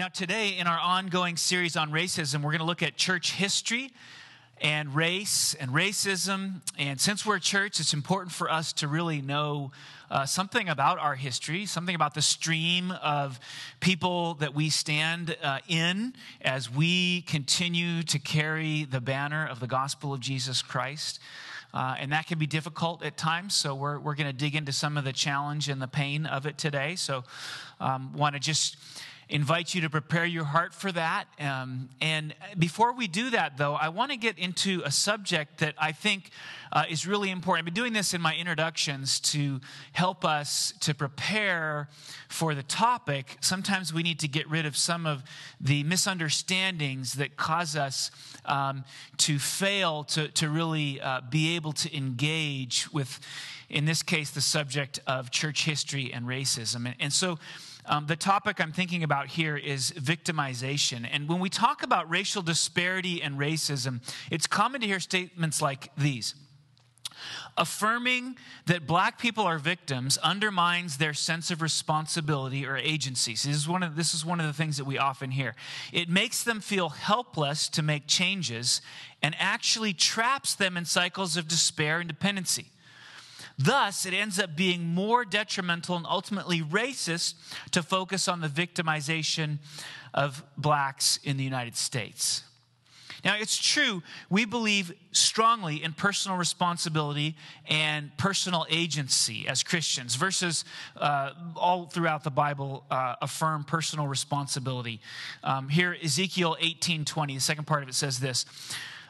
Now, today in our ongoing series on racism, we're going to look at church history and race and racism. And since we're a church, it's important for us to really know uh, something about our history, something about the stream of people that we stand uh, in as we continue to carry the banner of the gospel of Jesus Christ. Uh, and that can be difficult at times. So we're, we're going to dig into some of the challenge and the pain of it today. So um, want to just invite you to prepare your heart for that. Um, and before we do that, though, I want to get into a subject that I think uh, is really important. I've been doing this in my introductions to help us to prepare for the topic. Sometimes we need to get rid of some of the misunderstandings that cause us um, to fail to, to really uh, be able to engage with, in this case, the subject of church history and racism. and, and so, um, the topic I'm thinking about here is victimization. And when we talk about racial disparity and racism, it's common to hear statements like these. Affirming that black people are victims undermines their sense of responsibility or agency. So this, is one of, this is one of the things that we often hear. It makes them feel helpless to make changes and actually traps them in cycles of despair and dependency. Thus, it ends up being more detrimental and ultimately racist to focus on the victimization of blacks in the United States. Now, it's true, we believe strongly in personal responsibility and personal agency as Christians. Verses uh, all throughout the Bible uh, affirm personal responsibility. Um, here, Ezekiel 18 20, the second part of it says this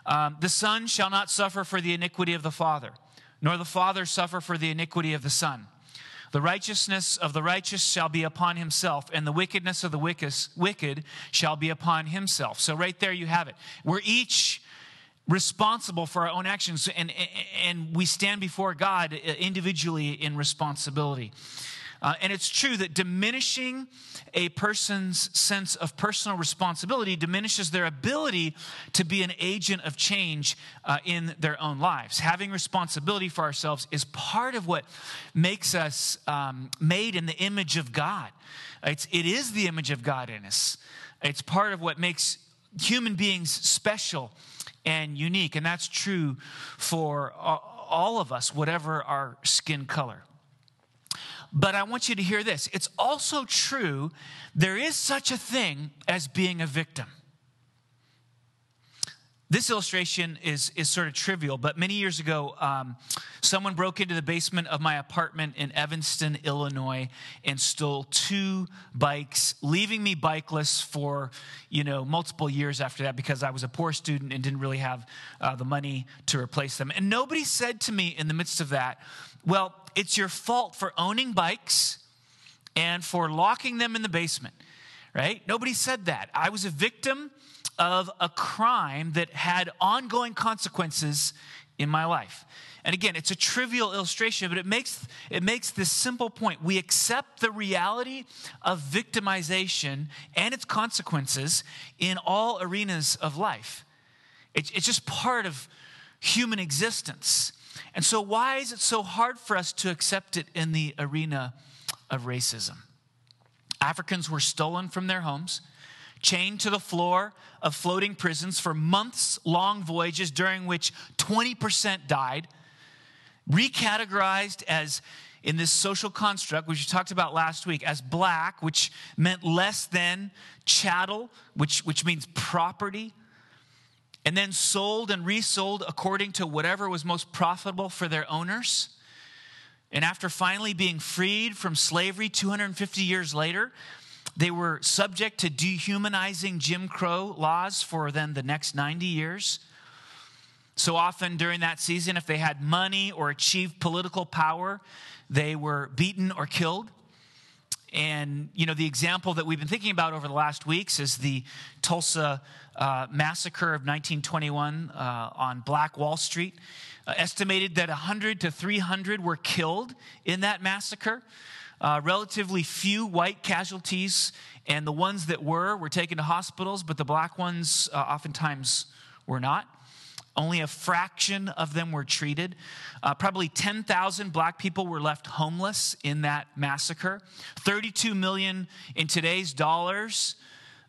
um, The son shall not suffer for the iniquity of the father nor the Father suffer for the iniquity of the Son. The righteousness of the righteous shall be upon himself, and the wickedness of the wicked shall be upon himself. So, right there, you have it. We're each responsible for our own actions, and, and we stand before God individually in responsibility. Uh, and it's true that diminishing a person's sense of personal responsibility diminishes their ability to be an agent of change uh, in their own lives. Having responsibility for ourselves is part of what makes us um, made in the image of God. It's, it is the image of God in us. It's part of what makes human beings special and unique. And that's true for all of us, whatever our skin color. But I want you to hear this. It's also true there is such a thing as being a victim. This illustration is, is sort of trivial, but many years ago, um, someone broke into the basement of my apartment in Evanston, Illinois, and stole two bikes, leaving me bikeless for you know multiple years after that because I was a poor student and didn't really have uh, the money to replace them. And nobody said to me in the midst of that, "Well, it's your fault for owning bikes and for locking them in the basement." Right? Nobody said that. I was a victim of a crime that had ongoing consequences in my life. And again, it's a trivial illustration, but it makes, it makes this simple point. We accept the reality of victimization and its consequences in all arenas of life. It's, it's just part of human existence. And so, why is it so hard for us to accept it in the arena of racism? Africans were stolen from their homes chained to the floor of floating prisons for months long voyages during which 20% died, recategorized as in this social construct, which we talked about last week, as black, which meant less than chattel, which, which means property, and then sold and resold according to whatever was most profitable for their owners. And after finally being freed from slavery 250 years later, they were subject to dehumanizing Jim Crow laws for then the next 90 years. So often during that season, if they had money or achieved political power, they were beaten or killed. And, you know, the example that we've been thinking about over the last weeks is the Tulsa uh, massacre of 1921 uh, on Black Wall Street. Uh, estimated that 100 to 300 were killed in that massacre uh, relatively few white casualties, and the ones that were were taken to hospitals, but the black ones uh, oftentimes were not. Only a fraction of them were treated. Uh, probably 10,000 black people were left homeless in that massacre. 32 million in today's dollars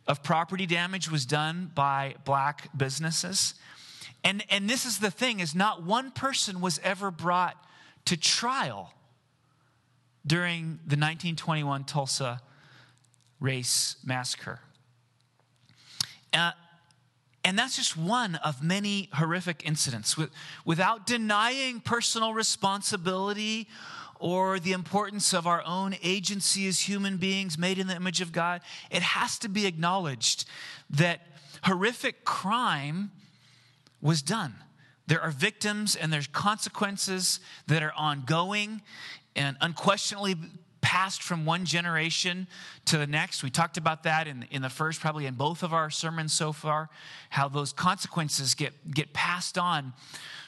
of property damage was done by black businesses. And, and this is the thing is not one person was ever brought to trial during the 1921 Tulsa race massacre. Uh, and that's just one of many horrific incidents. Without denying personal responsibility or the importance of our own agency as human beings made in the image of God, it has to be acknowledged that horrific crime was done. There are victims and there's consequences that are ongoing and unquestionably passed from one generation to the next. We talked about that in, in the first, probably in both of our sermons so far, how those consequences get, get passed on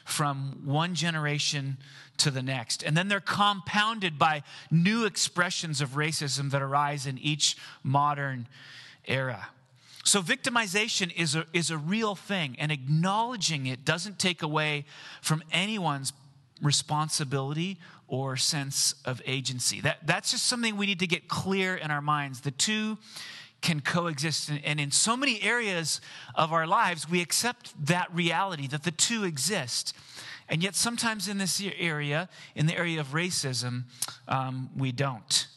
from one generation to the next. And then they're compounded by new expressions of racism that arise in each modern era. So, victimization is a, is a real thing, and acknowledging it doesn't take away from anyone's responsibility or sense of agency. That, that's just something we need to get clear in our minds. The two can coexist. And in so many areas of our lives, we accept that reality that the two exist. And yet, sometimes in this area, in the area of racism, um, we don't.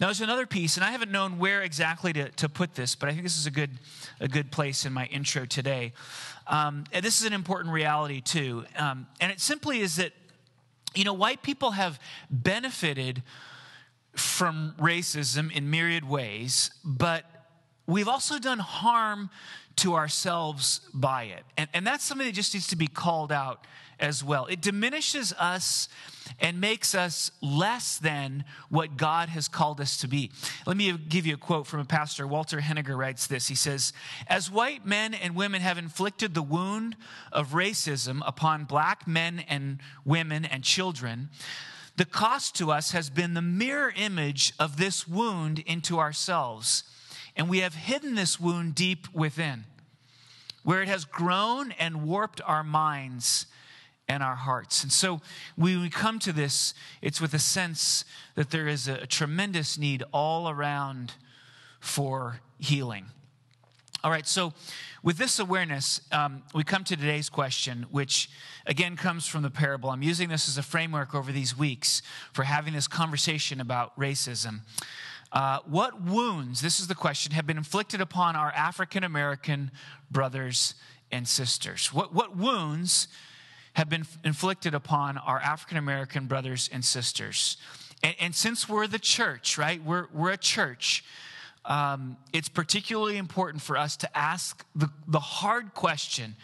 Now, there's another piece, and I haven't known where exactly to, to put this, but I think this is a good, a good place in my intro today. Um, and this is an important reality, too. Um, and it simply is that, you know, white people have benefited from racism in myriad ways, but we've also done harm to ourselves by it. And, and that's something that just needs to be called out as well. It diminishes us and makes us less than what God has called us to be. Let me give you a quote from a pastor. Walter Henniger writes this. He says, As white men and women have inflicted the wound of racism upon black men and women and children, the cost to us has been the mirror image of this wound into ourselves. And we have hidden this wound deep within, where it has grown and warped our minds and our hearts. And so when we come to this, it's with a sense that there is a, tremendous need all around for healing. All right, so with this awareness, um, we come to today's question, which again comes from the parable. I'm using this as a framework over these weeks for having this conversation about racism. Uh, what wounds, this is the question, have been inflicted upon our African American brothers and sisters? What, what wounds have been inflicted upon our African American brothers and sisters. And, and, since we're the church, right? We're, we're a church. Um, it's particularly important for us to ask the, the hard question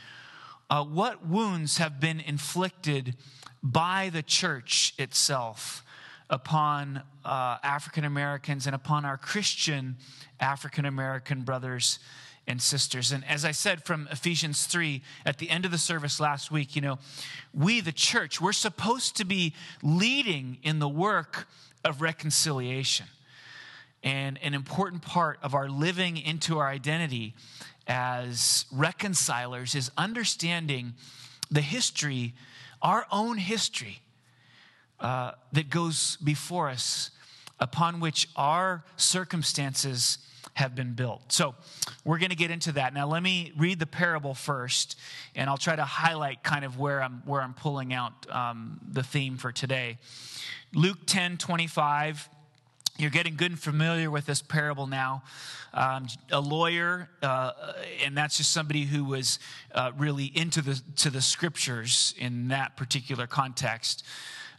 uh, what wounds have been inflicted by the church itself upon uh, African Americans and upon our Christian African American brothers and sisters. And as I said from Ephesians 3 at the end of the service last week, you know, we, the church, we're supposed to be leading in the work of reconciliation. And an important part of our living into our identity as reconcilers is understanding the history, our own history, uh, that goes before us, upon which our circumstances have been built. So we're going to get into that. Now let me read the parable first, and I'll try to highlight kind of where I'm where I'm pulling out um, the theme for today. Luke 10, 25. You're getting good and familiar with this parable now. Um, a lawyer, uh, and that's just somebody who was uh, really into the to the scriptures in that particular context.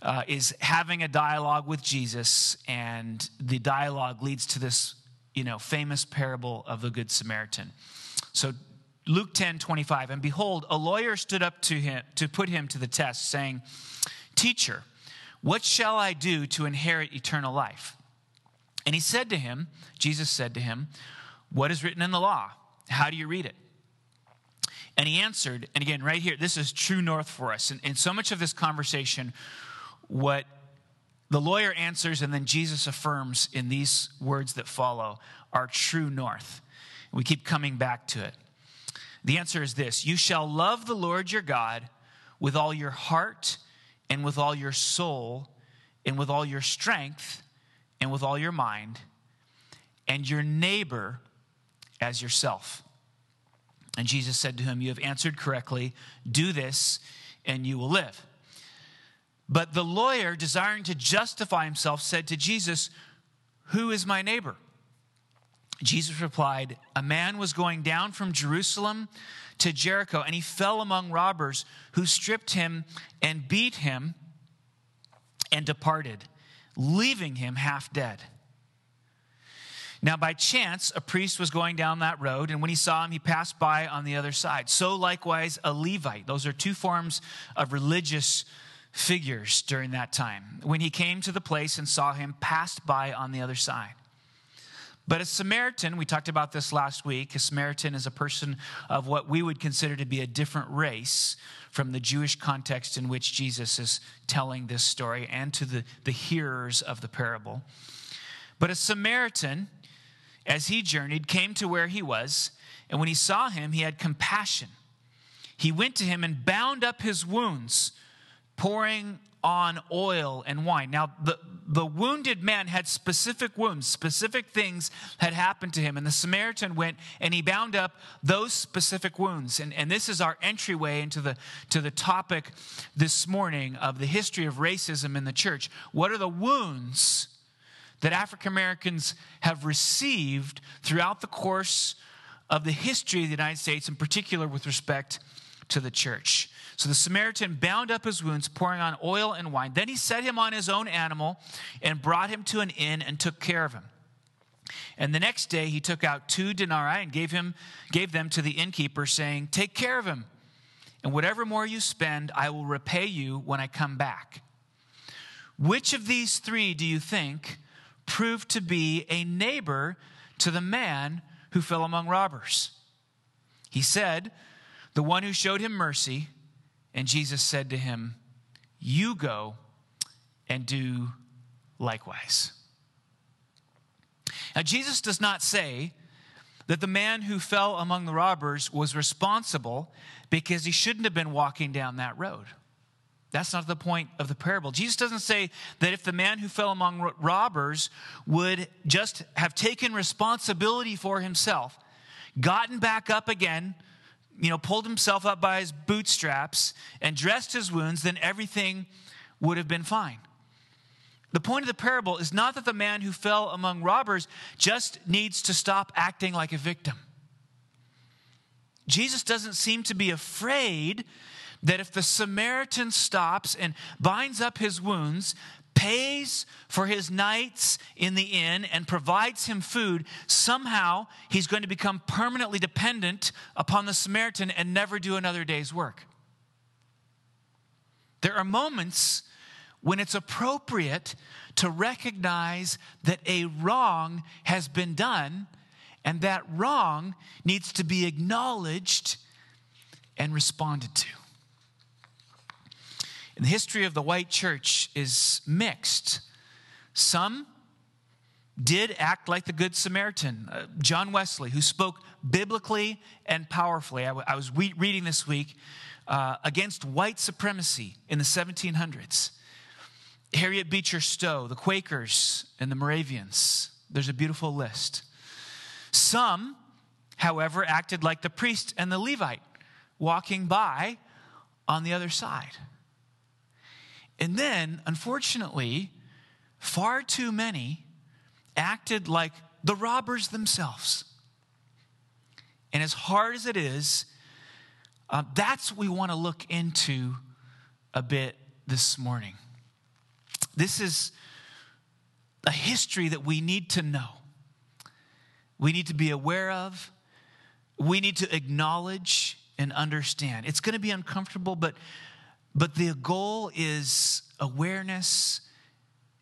Uh, is having a dialogue with Jesus, and the dialogue leads to this you know, famous parable of the Good Samaritan. So Luke 10, 25, and behold, a lawyer stood up to him to put him to the test, saying, Teacher, what shall I do to inherit eternal life? And he said to him, Jesus said to him, What is written in the law? How do you read it? And he answered, and again, right here, this is true north for us. And, and so much of this conversation, what the lawyer answers, and then Jesus affirms in these words that follow our true north. We keep coming back to it. The answer is this You shall love the Lord your God with all your heart, and with all your soul, and with all your strength, and with all your mind, and your neighbor as yourself. And Jesus said to him, You have answered correctly. Do this, and you will live. But the lawyer, desiring to justify himself, said to Jesus, Who is my neighbor? Jesus replied, A man was going down from Jerusalem to Jericho, and he fell among robbers who stripped him and beat him and departed, leaving him half dead. Now, by chance, a priest was going down that road, and when he saw him, he passed by on the other side. So, likewise, a Levite. Those are two forms of religious figures during that time. When he came to the place and saw him, passed by on the other side. But a Samaritan, we talked about this last week, a Samaritan is a person of what we would consider to be a different race from the Jewish context in which Jesus is telling this story and to the, the hearers of the parable. But a Samaritan, as he journeyed, came to where he was, and when he saw him, he had compassion. He went to him and bound up his wounds, pouring on oil and wine. Now, the, the wounded man had specific wounds, specific things had happened to him. And the Samaritan went and he bound up those specific wounds. And, and this is our entryway into the, to the topic this morning of the history of racism in the church. What are the wounds that African Americans have received throughout the course of the history of the United States, in particular with respect to the church? So the Samaritan bound up his wounds, pouring on oil and wine. Then he set him on his own animal and brought him to an inn and took care of him. And the next day he took out two denarii and gave him gave them to the innkeeper, saying, Take care of him, and whatever more you spend, I will repay you when I come back. Which of these three do you think proved to be a neighbor to the man who fell among robbers? He said, The one who showed him mercy. And Jesus said to him, You go and do likewise. Now, Jesus does not say that the man who fell among the robbers was responsible because he shouldn't have been walking down that road. That's not the point of the parable. Jesus doesn't say that if the man who fell among robbers would just have taken responsibility for himself, gotten back up again, you know, pulled himself up by his bootstraps and dressed his wounds, then everything would have been fine. The point of the parable is not that the man who fell among robbers just needs to stop acting like a victim. Jesus doesn't seem to be afraid that if the Samaritan stops and binds up his wounds, pays for his nights in the inn and provides him food, somehow he's going to become permanently dependent upon the Samaritan and never do another day's work. There are moments when it's appropriate to recognize that a wrong has been done and that wrong needs to be acknowledged and responded to. And the history of the white church is mixed. Some did act like the Good Samaritan, uh, John Wesley, who spoke biblically and powerfully. I, w- I was re- reading this week uh, against white supremacy in the 1700s. Harriet Beecher Stowe, the Quakers, and the Moravians. There's a beautiful list. Some, however, acted like the priest and the Levite, walking by on the other side. And then, unfortunately, far too many acted like the robbers themselves. And as hard as it is, uh, that's what we want to look into a bit this morning. This is a history that we need to know, we need to be aware of, we need to acknowledge and understand. It's going to be uncomfortable, but but the goal is awareness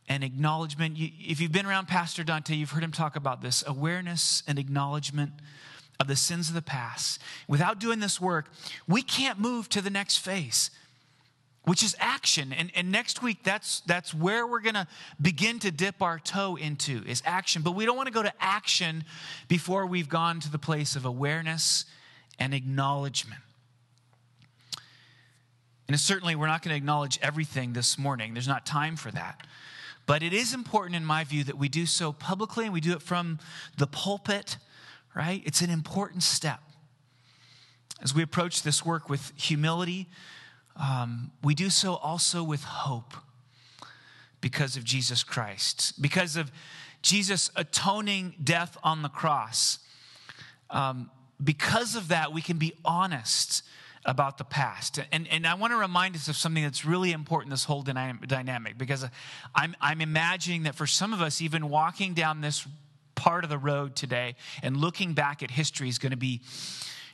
and acknowledgement. If you've been around Pastor Dante, you've heard him talk about this awareness and acknowledgement of the sins of the past. Without doing this work, we can't move to the next phase which is action and, and next week that's that's where we're going to begin to dip our toe into is action but we don't want to go to action before we've gone to the place of awareness and acknowledgement and certainly, we're not going to acknowledge everything this morning. There's not time for that. But it is important, in my view, that we do so publicly and we do it from the pulpit, right? It's an important step. As we approach this work with humility, um, we do so also with hope because of Jesus Christ, because of Jesus' atoning death on the cross. Um, because of that, we can be honest about the past. And, and I want to remind us of something that's really important this whole dynamic, because uh, I'm, I'm imagining that for some of us, even walking down this part of the road today and looking back at history is going to be,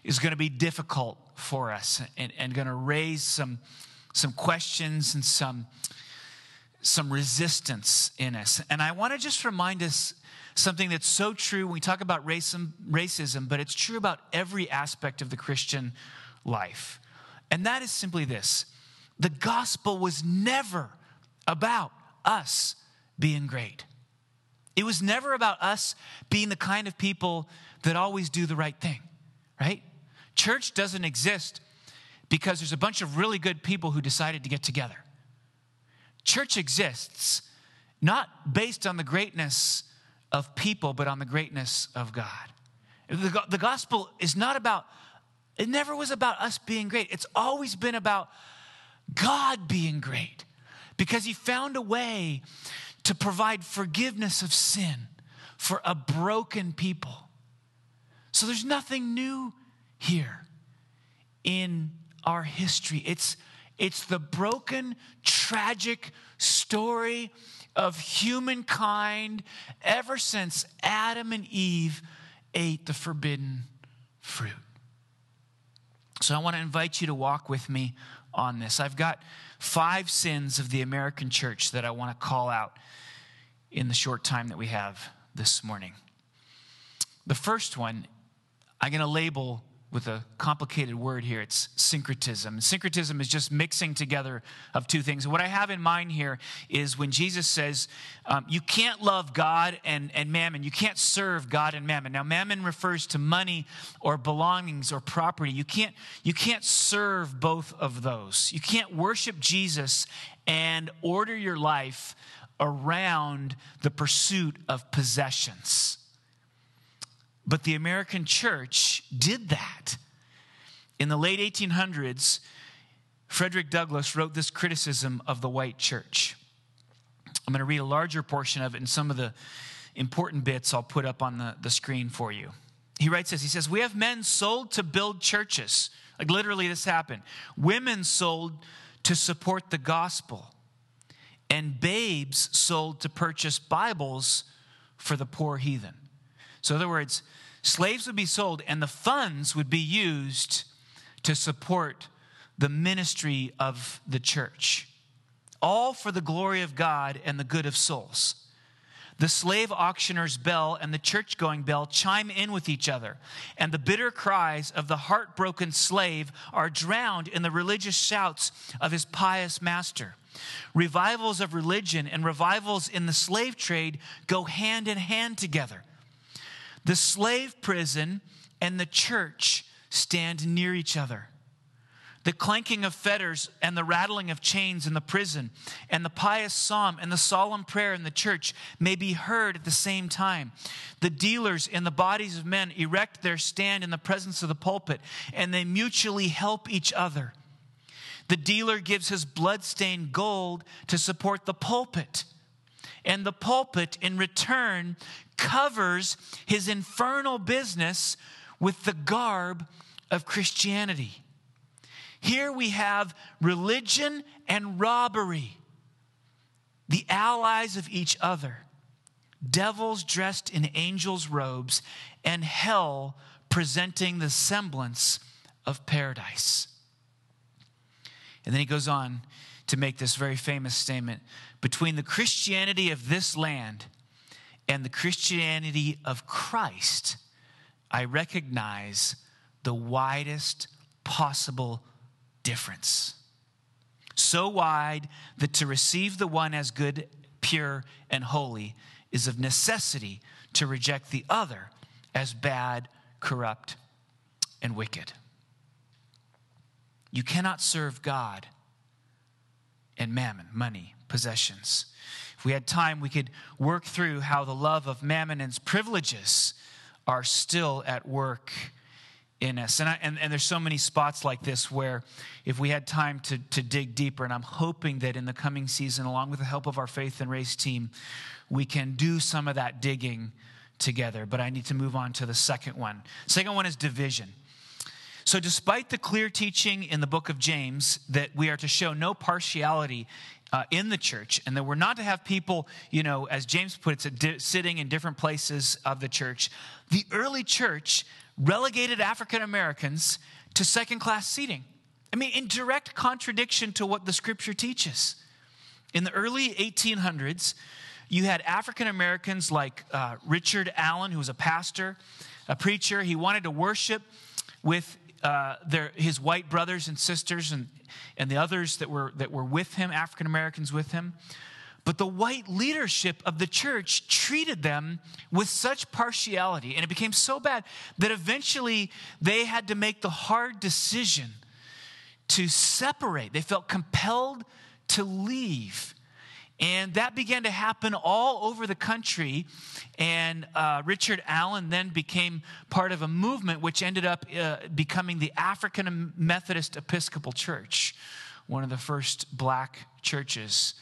is going to be difficult for us and, and going to raise some, some questions and some, some resistance in us. And I want to just remind us something that's so true when we talk about racism, racism, but it's true about every aspect of the Christian life. And that is simply this the gospel was never about us being great. It was never about us being the kind of people that always do the right thing, right? Church doesn't exist because there's a bunch of really good people who decided to get together. Church exists not based on the greatness of people, but on the greatness of God. The, the gospel is not about, it never was about us being great. It's always been about God being great because he found a way to provide forgiveness of sin for a broken people. So there's nothing new here in our history. It's, it's the broken, tragic story of humankind ever since Adam and Eve ate the forbidden fruit. So I want to invite you to walk with me on this. I've got five sins of the American church that I want to call out in the short time that we have this morning. The first one I'm going to label with a complicated word here. It's syncretism. Syncretism is just mixing together of two things. What I have in mind here is when Jesus says, um, you can't love God and, and mammon. You can't serve God and mammon. Now, mammon refers to money or belongings or property. You can't, you can't serve both of those. You can't worship Jesus and order your life around the pursuit of possessions. But the American church did that. In the late 1800s, Frederick Douglass wrote this criticism of the white church. I'm going to read a larger portion of it, and some of the important bits I'll put up on the, the screen for you. He writes this He says, We have men sold to build churches. Like literally, this happened. Women sold to support the gospel, and babes sold to purchase Bibles for the poor heathen. So, in other words, slaves would be sold and the funds would be used to support the ministry of the church, all for the glory of God and the good of souls. The slave auctioneer's bell and the church going bell chime in with each other, and the bitter cries of the heartbroken slave are drowned in the religious shouts of his pious master. Revivals of religion and revivals in the slave trade go hand in hand together. The slave prison and the church stand near each other. The clanking of fetters and the rattling of chains in the prison, and the pious psalm and the solemn prayer in the church may be heard at the same time. The dealers in the bodies of men erect their stand in the presence of the pulpit, and they mutually help each other. The dealer gives his blood-stained gold to support the pulpit and the pulpit in return covers his infernal business with the garb of Christianity. Here we have religion and robbery, the allies of each other, devils dressed in angels' robes, and hell presenting the semblance of paradise. And then he goes on to make this very famous statement between the Christianity of this land and the Christianity of Christ, I recognize the widest possible difference. So wide that to receive the one as good, pure, and holy is of necessity to reject the other as bad, corrupt, and wicked. You cannot serve God and mammon, money, possessions. If we had time, we could work through how the love of mammon and its privileges are still at work in us. And, I, and, and, there's so many spots like this where if we had time to, to dig deeper, and I'm hoping that in the coming season, along with the help of our faith and race team, we can do some of that digging together. But I need to move on to the second one. Second one is division. So, despite the clear teaching in the book of James that we are to show no partiality uh, in the church, and that we're not to have people, you know, as James puts it, di- sitting in different places of the church, the early church relegated African Americans to second class seating. I mean, in direct contradiction to what the scripture teaches. In the early 1800s, you had African Americans like uh, Richard Allen, who was a pastor, a preacher. He wanted to worship with uh, their, his white brothers and sisters and, and the others that were, that were with him, African Americans with him. But the white leadership of the church treated them with such partiality, and it became so bad that eventually they had to make the hard decision to separate. They felt compelled to leave. And that began to happen all over the country. And uh, Richard Allen then became part of a movement which ended up uh, becoming the African Methodist Episcopal Church, one of the first black churches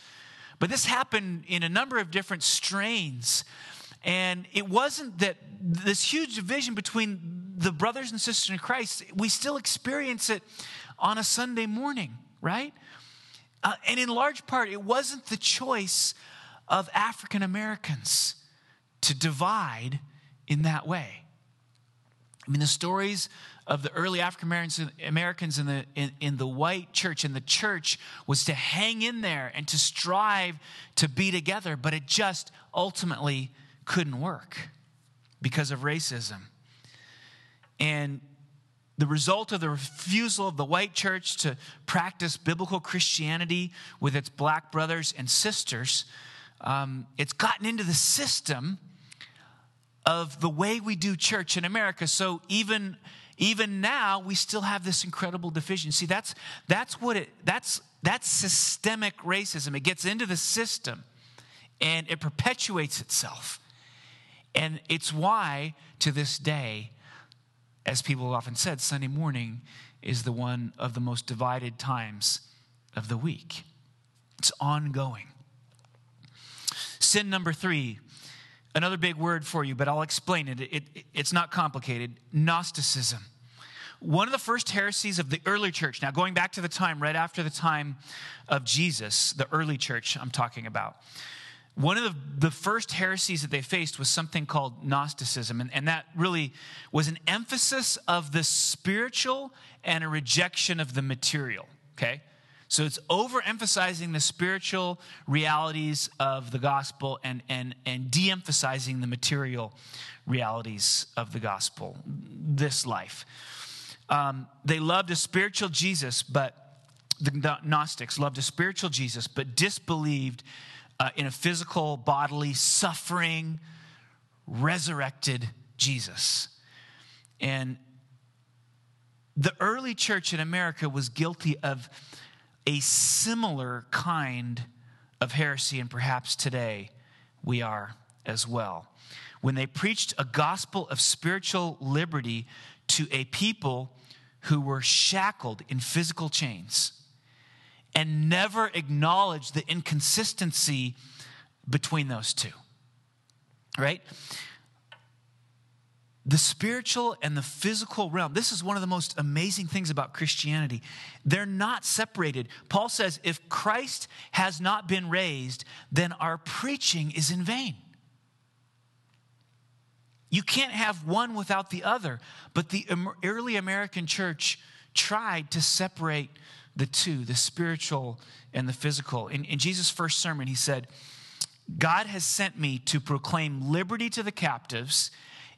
but this happened in a number of different strains. And it wasn't that this huge division between the brothers and sisters in Christ, we still experience it on a Sunday morning, right? Uh, and in large part, it wasn't the choice of African Americans to divide in that way. I mean, the stories of the early African Americans in the, in, in, the white church, and the church was to hang in there and to strive to be together, but it just ultimately couldn't work because of racism. And the result of the refusal of the white church to practice biblical Christianity with its black brothers and sisters, um, it's gotten into the system of the way we do church in America. So even even now we still have this incredible division. See, that's that's what it that's that's systemic racism. It gets into the system and it perpetuates itself. And it's why to this day, as people have often said, Sunday morning is the one of the most divided times of the week. It's ongoing. Sin number three another big word for you, but I'll explain it. It, it. It's not complicated Gnosticism. One of the first heresies of the early church, now going back to the time right after the time of Jesus, the early church I'm talking about, one of the, the first heresies that they faced was something called Gnosticism. And, and that really was an emphasis of the spiritual and a rejection of the material, okay? So it's overemphasizing the spiritual realities of the gospel and, and, and de emphasizing the material realities of the gospel, this life. Um, they loved a spiritual Jesus, but the Gnostics loved a spiritual Jesus, but disbelieved uh, in a physical, bodily, suffering, resurrected Jesus. And the early church in America was guilty of a similar kind of heresy, and perhaps today we are as well. When they preached a gospel of spiritual liberty to a people who were shackled in physical chains and never acknowledge the inconsistency between those two. Right? the spiritual and the physical realm. This is one of the most amazing things about Christianity. They're not separated. Paul says, if Christ has not been raised, then our preaching is in vain. You can't have one without the other. But the early American church tried to separate the two, the spiritual and the physical. In, in Jesus' first sermon, he said, God has sent me to proclaim liberty to the captives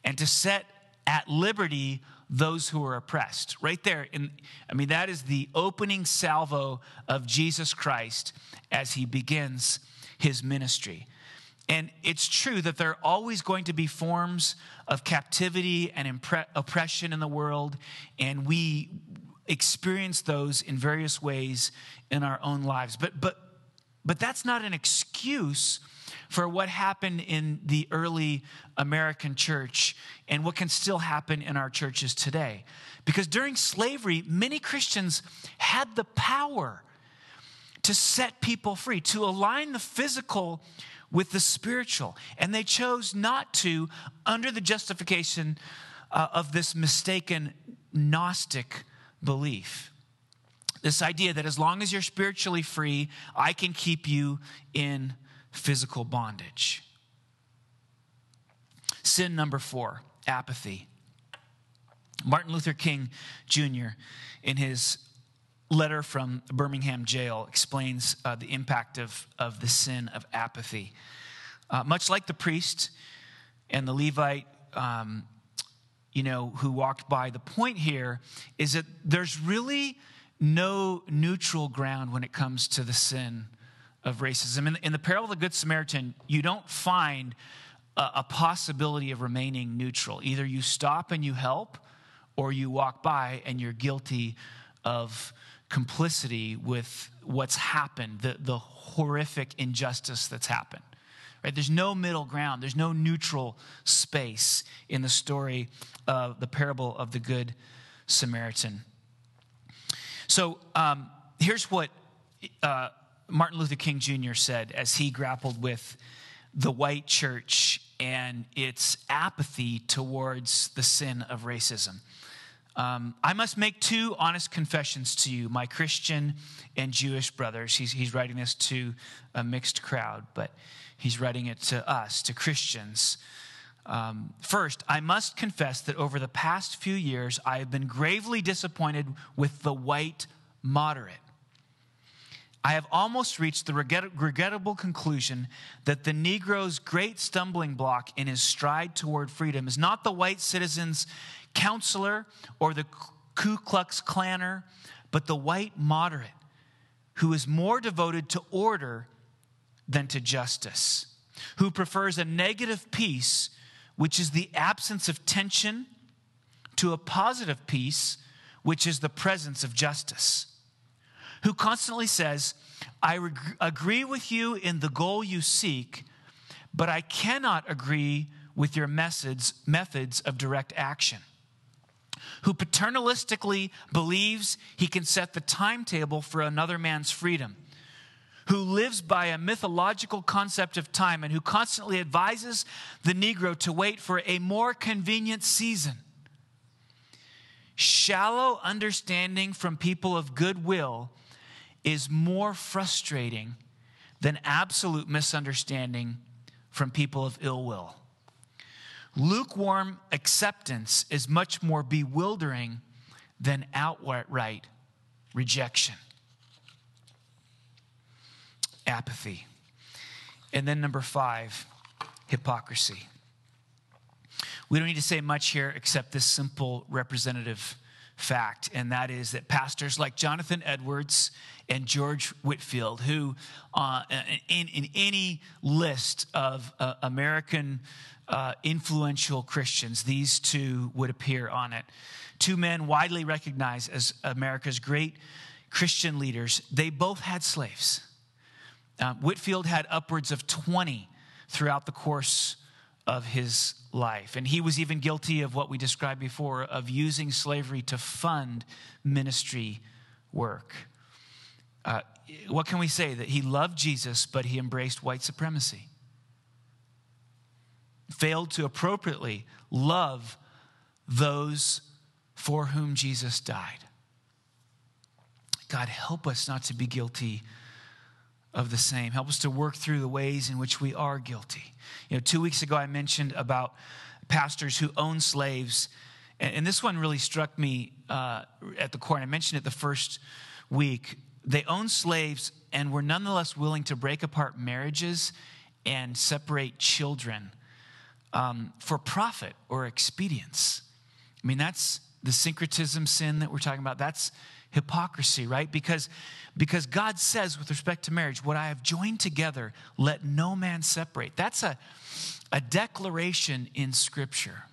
and to set at liberty those who are oppressed. Right there. In, I mean, that is the opening salvo of Jesus Christ as he begins his ministry. And it's true that there are always going to be forms of captivity and impre- oppression in the world, and we experience those in various ways in our own lives. But, but but that's not an excuse for what happened in the early American church and what can still happen in our churches today. Because during slavery, many Christians had the power to set people free, to align the physical with the spiritual. And they chose not to under the justification uh, of this mistaken Gnostic belief. This idea that as long as you're spiritually free, I can keep you in physical bondage. Sin number four apathy. Martin Luther King Jr., in his letter from Birmingham jail, explains uh, the impact of, of the sin of apathy. Uh, much like the priest and the Levite, um, you know, who walked by, the point here is that there's really no neutral ground when it comes to the sin of racism. In, in the parable of the Good Samaritan, you don't find a, a possibility of remaining neutral. Either you stop and you help, or you walk by and you're guilty of complicity with what's happened, the, the horrific injustice that's happened. Right? There's no middle ground, there's no neutral space in the story of the parable of the Good Samaritan. So um, here's what uh, Martin Luther King Jr. said as he grappled with the white church and its apathy towards the sin of racism. Um, I must make two honest confessions to you, my Christian and Jewish brothers. He's, he's writing this to a mixed crowd, but he's writing it to us, to Christians. Um, first, I must confess that over the past few years, I have been gravely disappointed with the white moderate. I have almost reached the regrettable conclusion that the Negro's great stumbling block in his stride toward freedom is not the white citizen's counselor or the Ku Klux Klanner, but the white moderate who is more devoted to order than to justice, who prefers a negative peace which is the absence of tension, to a positive peace, which is the presence of justice. Who constantly says, I reg- agree with you in the goal you seek, but I cannot agree with your methods, methods of direct action. Who paternalistically believes he can set the timetable for another man's freedom who lives by a mythological concept of time and who constantly advises the Negro to wait for a more convenient season. Shallow understanding from people of goodwill is more frustrating than absolute misunderstanding from people of ill will. Lukewarm acceptance is much more bewildering than outright rejection apathy. And then number five, hypocrisy. We don't need to say much here except this simple representative fact, and that is that pastors like Jonathan Edwards and George Whitefield, who uh, in, in, any list of uh, American uh, influential Christians, these two would appear on it. Two men widely recognized as America's great Christian leaders. They both had slaves. Uh, Whitefield had upwards of 20 throughout the course of his life. And he was even guilty of what we described before of using slavery to fund ministry work. Uh, what can we say? That he loved Jesus, but he embraced white supremacy. Failed to appropriately love those for whom Jesus died. God, help us not to be guilty of the same. Help us to work through the ways in which we are guilty. You know, two weeks ago I mentioned about pastors who own slaves, and, this one really struck me uh, at the core. And I mentioned it the first week. They own slaves and were nonetheless willing to break apart marriages and separate children um, for profit or expedience. I mean, that's the syncretism sin that we're talking about. That's hypocrisy, right? Because, because God says, with respect to marriage, what I have joined together, let no man separate. That's a, a declaration in Scripture.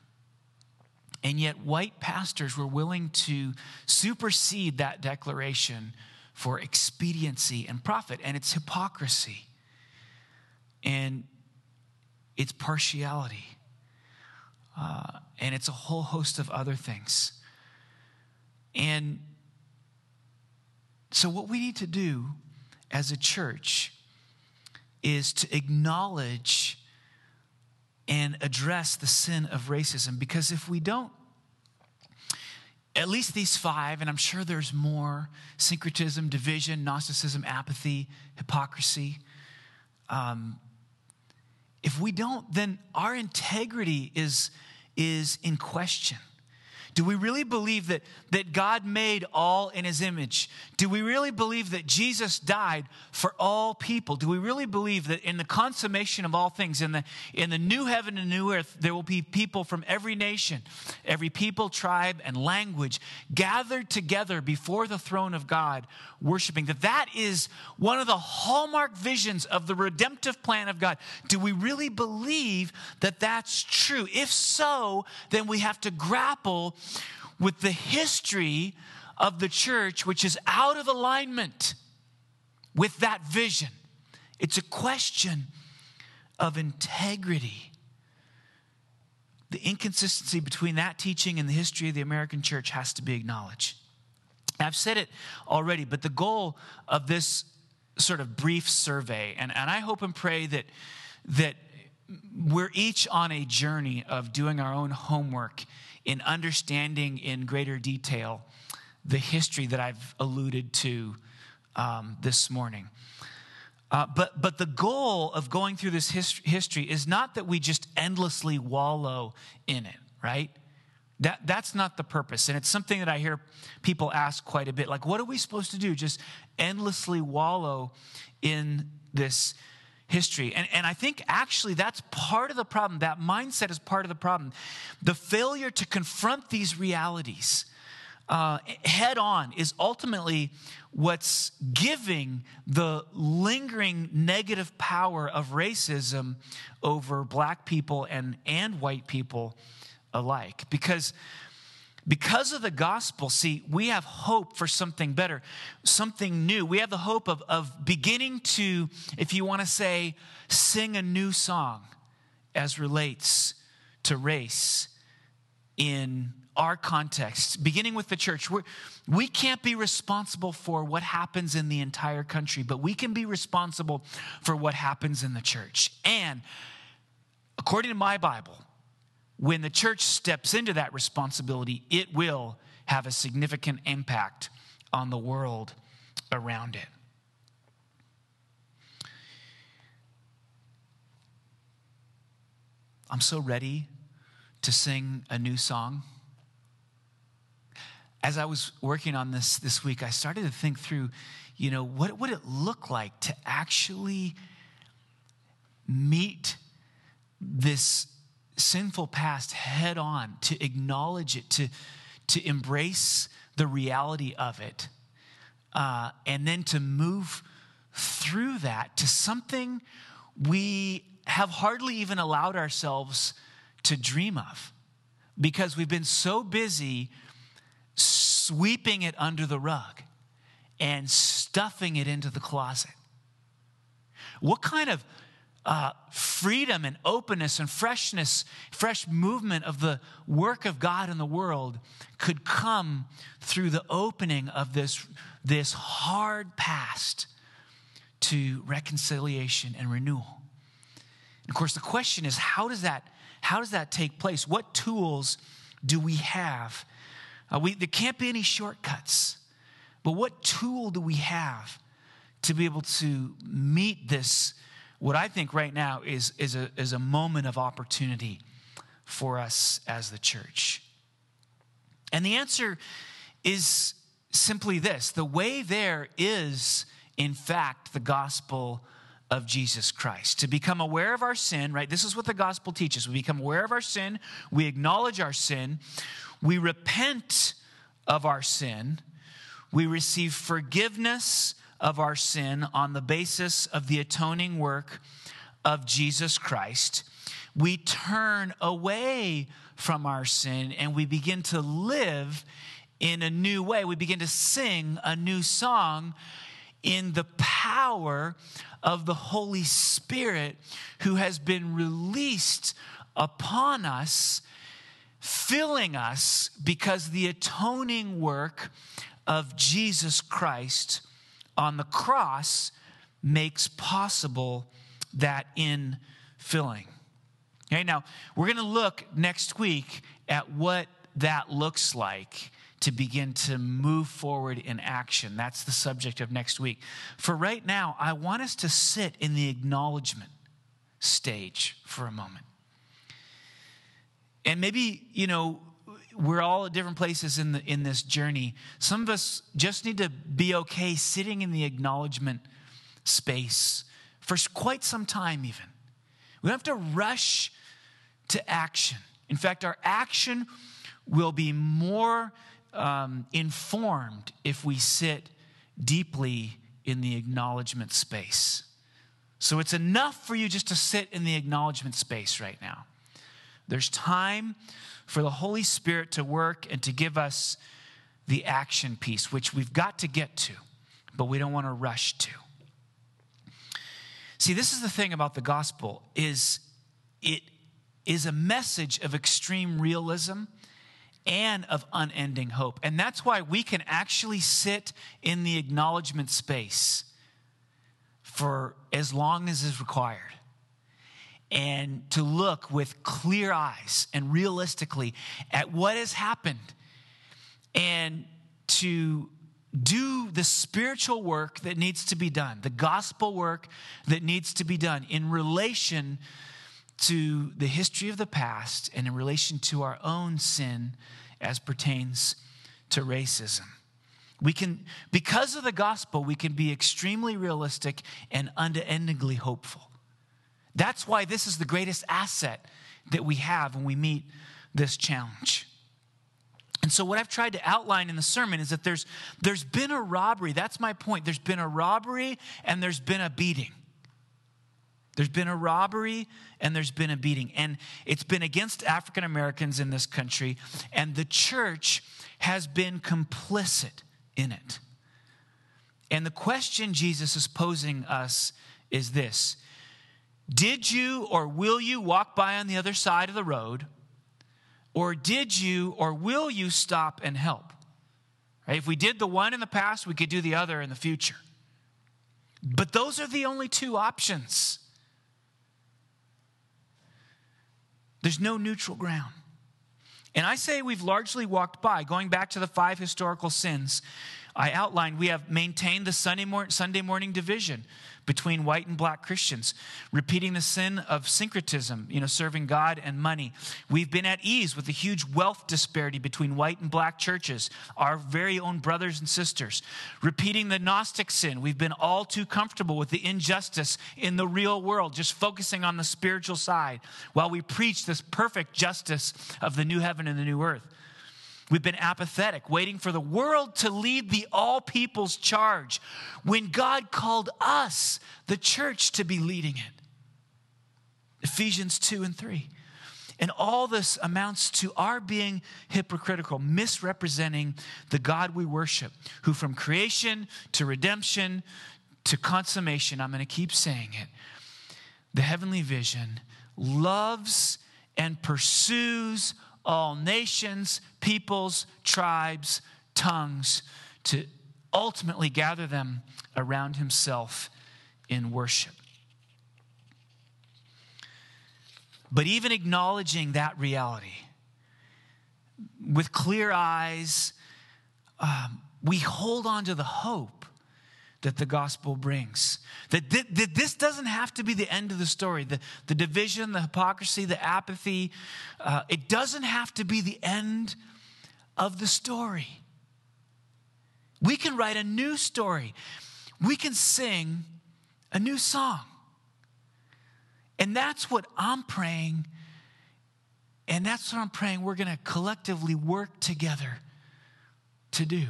And yet, white pastors were willing to supersede that declaration for expediency and profit, and it's hypocrisy, and it's partiality, uh, and it's a whole host of other things. And so, what we need to do as a church is to acknowledge and address the sin of racism because if we don't, at least these five, and I'm sure there's more syncretism, division, Gnosticism, apathy, hypocrisy. Um, if we don't, then our integrity is, is in question. Do we really believe that, that God made all in his image? Do we really believe that Jesus died for all people? Do we really believe that in the consummation of all things, in the, in the new heaven and new earth, there will be people from every nation, every people, tribe, and language gathered together before the throne of God, worshiping? That that is one of the hallmark visions of the redemptive plan of God. Do we really believe that that's true? If so, then we have to grapple with the history of the church, which is out of alignment with that vision. It's a question of integrity. The inconsistency between that teaching and the history of the American church has to be acknowledged. I've said it already, but the goal of this sort of brief survey, and, and I hope and pray that, that we're each on a journey of doing our own homework in understanding in greater detail the history that I've alluded to um, this morning. Uh, but, but the goal of going through this hist- history is not that we just endlessly wallow in it, right? That, that's not the purpose. And it's something that I hear people ask quite a bit like, what are we supposed to do? Just endlessly wallow in this history. And, and I think actually that's part of the problem. That mindset is part of the problem. The failure to confront these realities uh, head on is ultimately what's giving the lingering negative power of racism over black people and, and white people alike. Because because of the gospel, see, we have hope for something better, something new. We have the hope of, of beginning to, if you want to say, sing a new song as relates to race in our context, beginning with the church. We're, we can't be responsible for what happens in the entire country, but we can be responsible for what happens in the church. And according to my Bible, when the church steps into that responsibility, it will have a significant impact on the world around it. I'm so ready to sing a new song. As I was working on this this week, I started to think through, you know, what would it look like to actually meet this sinful past head on, to acknowledge it, to, to embrace the reality of it, uh, and then to move through that to something we have hardly even allowed ourselves to dream of because we've been so busy sweeping it under the rug and stuffing it into the closet. What kind of uh, freedom and openness and freshness, fresh movement of the work of God in the world could come through the opening of this, this hard past to reconciliation and renewal. And of course, the question is how does that, how does that take place? What tools do we have? Uh, we, there can't be any shortcuts, but what tool do we have to be able to meet this? What I think right now is, is, a, is a moment of opportunity for us as the church. And the answer is simply this the way there is, in fact, the gospel of Jesus Christ. To become aware of our sin, right? This is what the gospel teaches. We become aware of our sin, we acknowledge our sin, we repent of our sin, we receive forgiveness of our sin on the basis of the atoning work of Jesus Christ, we turn away from our sin and we begin to live in a new way. We begin to sing a new song in the power of the Holy Spirit who has been released upon us, filling us because the atoning work of Jesus Christ on the cross makes possible that infilling. Okay, now we're going to look next week at what that looks like to begin to move forward in action. That's the subject of next week. For right now, I want us to sit in the acknowledgement stage for a moment. And maybe, you know, we're all at different places in, the, in this journey. Some of us just need to be okay sitting in the acknowledgement space for quite some time, even. We don't have to rush to action. In fact, our action will be more um, informed if we sit deeply in the acknowledgement space. So it's enough for you just to sit in the acknowledgement space right now. There's time for the Holy Spirit to work and to give us the action piece, which we've got to get to, but we don't want to rush to. See, this is the thing about the gospel is it is a message of extreme realism and of unending hope. And that's why we can actually sit in the acknowledgement space for as long as is required and to look with clear eyes and realistically at what has happened and to do the spiritual work that needs to be done, the gospel work that needs to be done in relation to the history of the past and in relation to our own sin as pertains to racism. We can, because of the gospel, we can be extremely realistic and unendingly hopeful. That's why this is the greatest asset that we have when we meet this challenge. And so, what I've tried to outline in the sermon is that there's, there's been a robbery. That's my point. There's been a robbery and there's been a beating. There's been a robbery and there's been a beating. And it's been against African Americans in this country, and the church has been complicit in it. And the question Jesus is posing us is this Did you or will you walk by on the other side of the road? Or did you or will you stop and help? Right? If we did the one in the past, we could do the other in the future. But those are the only two options. There's no neutral ground. And I say we've largely walked by, going back to the five historical sins I outlined, we have maintained the Sunday, Sunday morning division between white and black Christians, repeating the sin of syncretism, you know, serving God and money. We've been at ease with the huge wealth disparity between white and black churches, our very own brothers and sisters. Repeating the Gnostic sin, we've been all too comfortable with the injustice in the real world, just focusing on the spiritual side while we preach this perfect justice of the new heaven and the new earth. We've been apathetic, waiting for the world to lead the all people's charge when God called us, the church, to be leading it. Ephesians 2 and 3. And all this amounts to our being hypocritical, misrepresenting the God we worship, who from creation to redemption to consummation, I'm going to keep saying it, the heavenly vision loves and pursues all nations, peoples, tribes, tongues, to ultimately gather them around himself in worship. But even acknowledging that reality with clear eyes, um, we hold on to the hope that the gospel brings. That, th- that this doesn't have to be the end of the story. The, the division, the hypocrisy, the apathy, uh, it doesn't have to be the end of the story. We can write a new story, we can sing a new song. And that's what I'm praying. And that's what I'm praying we're going to collectively work together to do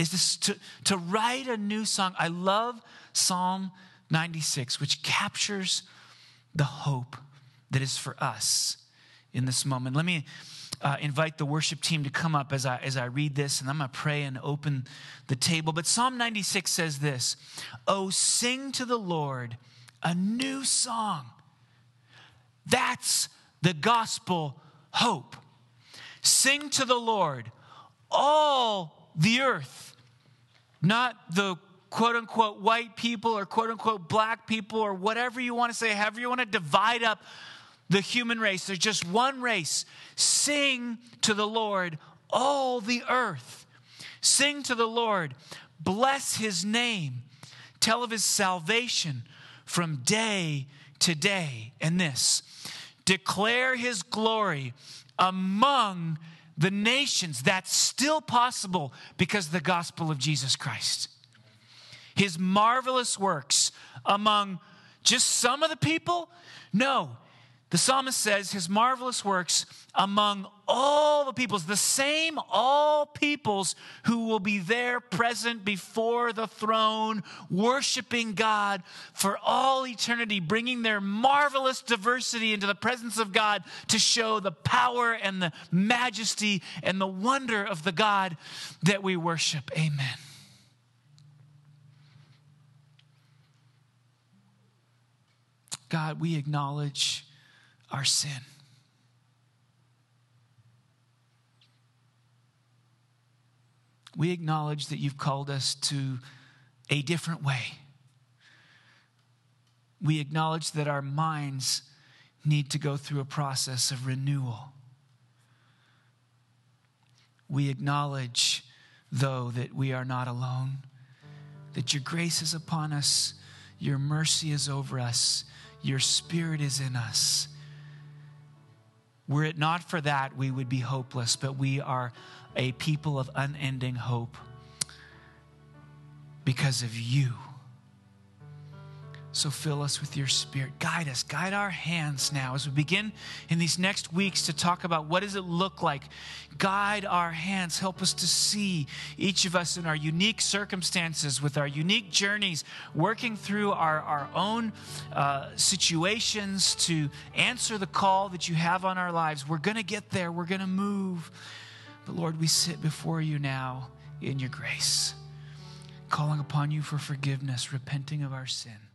is this to, to write a new song. I love Psalm 96, which captures the hope that is for us in this moment. Let me uh, invite the worship team to come up as I, as I read this, and I'm going to pray and open the table. But Psalm 96 says this Oh, sing to the Lord a new song. That's the gospel hope. Sing to the Lord, all the earth, not the quote unquote white people or quote unquote black people or whatever you want to say, however you want to divide up the human race. There's just one race. Sing to the Lord, all the earth. Sing to the Lord, bless his name, tell of his salvation from day to day. And this, declare his glory among the nations. That's still possible because the gospel of Jesus Christ. His marvelous works among just some of the people? No, the psalmist says his marvelous works among all the peoples, the same all peoples who will be there present before the throne, worshiping God for all eternity, bringing their marvelous diversity into the presence of God to show the power and the majesty and the wonder of the God that we worship. Amen. God, we acknowledge our sin. We acknowledge that you've called us to a different way. We acknowledge that our minds need to go through a process of renewal. We acknowledge, though, that we are not alone, that your grace is upon us, your mercy is over us, your spirit is in us, were it not for that, we would be hopeless, but we are a people of unending hope because of you. So fill us with your spirit. Guide us, guide our hands now as we begin in these next weeks to talk about what does it look like. Guide our hands. Help us to see each of us in our unique circumstances, with our unique journeys, working through our, our own uh, situations to answer the call that you have on our lives. We're going to get there, we're going to move. But Lord, we sit before you now in your grace, calling upon you for forgiveness, repenting of our sin.